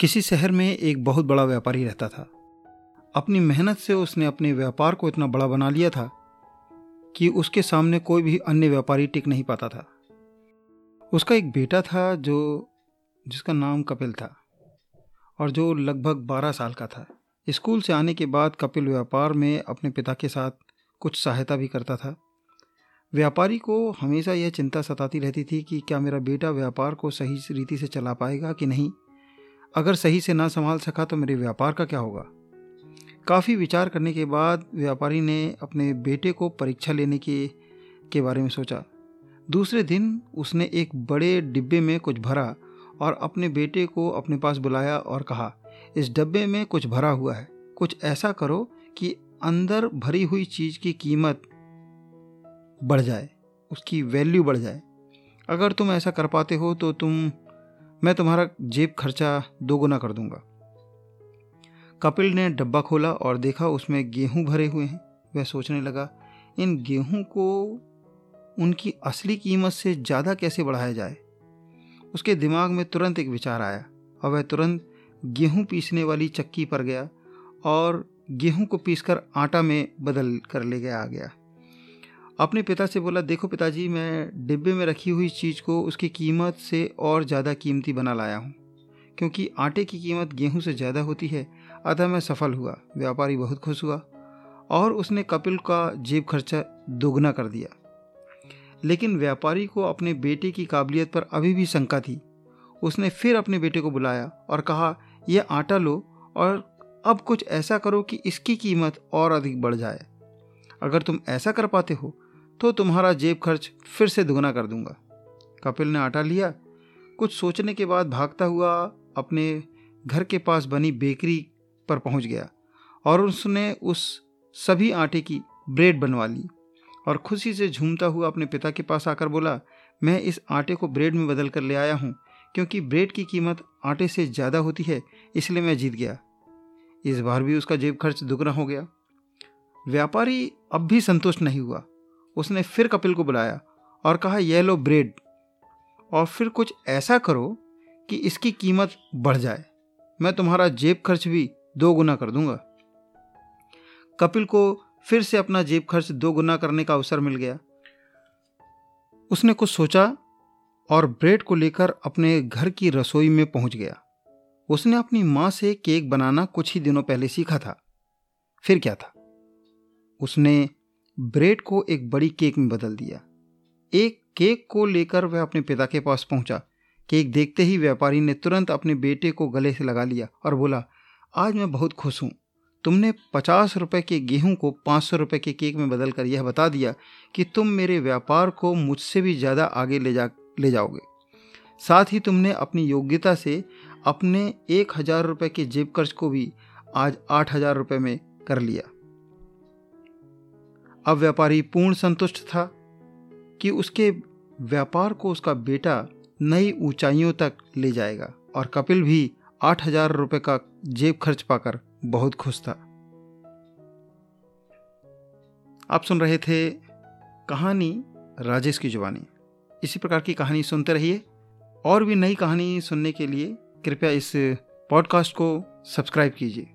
किसी शहर में एक बहुत बड़ा व्यापारी रहता था। अपनी मेहनत से उसने अपने व्यापार को इतना बड़ा बना लिया था कि उसके सामने कोई भी अन्य व्यापारी टिक नहीं पाता था। उसका एक बेटा था जो, जिसका नाम कपिल था और जो लगभग बारह साल का था। स्कूल से आने के बाद कपिल व्यापार में अपने पिता के साथ कुछ सहायता भी करता था। व्यापारी को हमेशा यह चिंता सताती रहती थी कि क्या मेरा बेटा व्यापार को सही रीति से चला पाएगा कि नहीं। अगर सही से ना संभाल सका तो मेरे व्यापार का क्या होगा? काफ़ी विचार करने के बाद व्यापारी ने अपने बेटे को परीक्षा लेने के के बारे में सोचा। दूसरे दिन उसने एक बड़े डिब्बे में कुछ भरा और अपने बेटे को अपने पास बुलाया और कहा, इस डब्बे में कुछ भरा हुआ है। कुछ ऐसा करो कि अंदर भरी हुई चीज़ की कीमत बढ़ जाए। उसकी वैल्यू बढ़ जाए। अगर तुम ऐसा कर पाते हो तो तुम मैं तुम्हारा जेब खर्चा दोगुना कर दूँगा। कपिल ने डब्बा खोला और देखा उसमें गेहूँ भरे हुए हैं। वह सोचने लगा, इन गेहूँ को उनकी असली कीमत से ज़्यादा कैसे बढ़ाया जाए? उसके दिमाग में तुरंत एक विचार आया और वह तुरंत गेहूँ पीसने वाली चक्की पर गया और गेहूँ को पीसकर आटा में बदल कर ले गया, आ गया। अपने पिता से बोला, देखो पिताजी, मैं डिब्बे में रखी हुई चीज़ को उसकी कीमत से और ज़्यादा कीमती बना लाया हूँ, क्योंकि आटे की कीमत गेहूँ से ज़्यादा होती है, अतः मैं सफल हुआ, व्यापारी बहुत खुश हुआ, और उसने कपिल का जेब खर्चा दोगुना कर दिया। लेकिन व्यापारी को अपने बेटे की काबिलियत पर अभी भी शंका थी। उसने फिर अपने बेटे को बुलाया और कहा, यह आटा लो और अब कुछ ऐसा करो कि इसकी कीमत और अधिक बढ़ जाए। अगर तुम ऐसा कर पाते हो तो तुम्हारा जेब खर्च फिर से दुगना कर दूँगा। कपिल ने आटा लिया। कुछ सोचने के बाद भागता हुआ अपने घर के पास बनी बेकरी पर पहुँच गया और उसने उस सभी आटे की ब्रेड बनवा ली और खुशी से झूमता हुआ अपने पिता के पास आकर बोला, मैं इस आटे को ब्रेड में बदल कर ले आया हूँ, क्योंकि ब्रेड की कीमत आटे से ज़्यादा होती है, इसलिए मैं जीत गया। इस बार भी उसका जेब खर्च दुगना हो गया। व्यापारी अब भी संतुष्ट नहीं हुआ। उसने फिर कपिल को बुलाया और कहा, यह लो ब्रेड। और फिर कुछ ऐसा करो कि इसकी कीमत बढ़ जाए। मैं तुम्हारा जेब खर्च भी दो गुना कर दूँगा। कपिल को फिर से अपना जेब खर्च दो गुना करने का अवसर मिल गया। उसने कुछ सोचा और ब्रेड को लेकर अपने घर की रसोई में पहुँच गया। उसने अपनी माँ से केक बनाना कुछ ही दिनों पहले सीखा था। फिर क्या था? उसने ब्रेड को एक बड़ी केक में बदल दिया। एक केक को लेकर वह अपने पिता के पास पहुँचा। केक देखते ही व्यापारी ने तुरंत अपने बेटे को गले से लगा लिया और बोला, आज मैं बहुत खुश हूँ। तुमने पचास रुपए के गेहूँ को पाँच सौ रुपये के केक में बदल कर यह बता दिया कि तुम मेरे व्यापार को मुझसे भी ज़्यादा आगे ले जा, ले जाओगे। साथ ही तुमने अपनी योग्यता से अपने एक हज़ार रुपये के जेब खर्च को भी आज आठ हज़ार रुपये में कर लिया। अब व्यापारी पूर्ण संतुष्ट था कि उसके व्यापार को उसका बेटा नई ऊंचाइयों तक ले जाएगा और कपिल भी आठ हज़ार रुपये का जेब खर्च पाकर बहुत खुश था। आप सुन रहे थे कहानी राजेश की जुबानी। इसी प्रकार की कहानी सुनते रहिए और भी नई कहानी सुनने के लिए कृपया इस पॉडकास्ट को सब्सक्राइब कीजिए।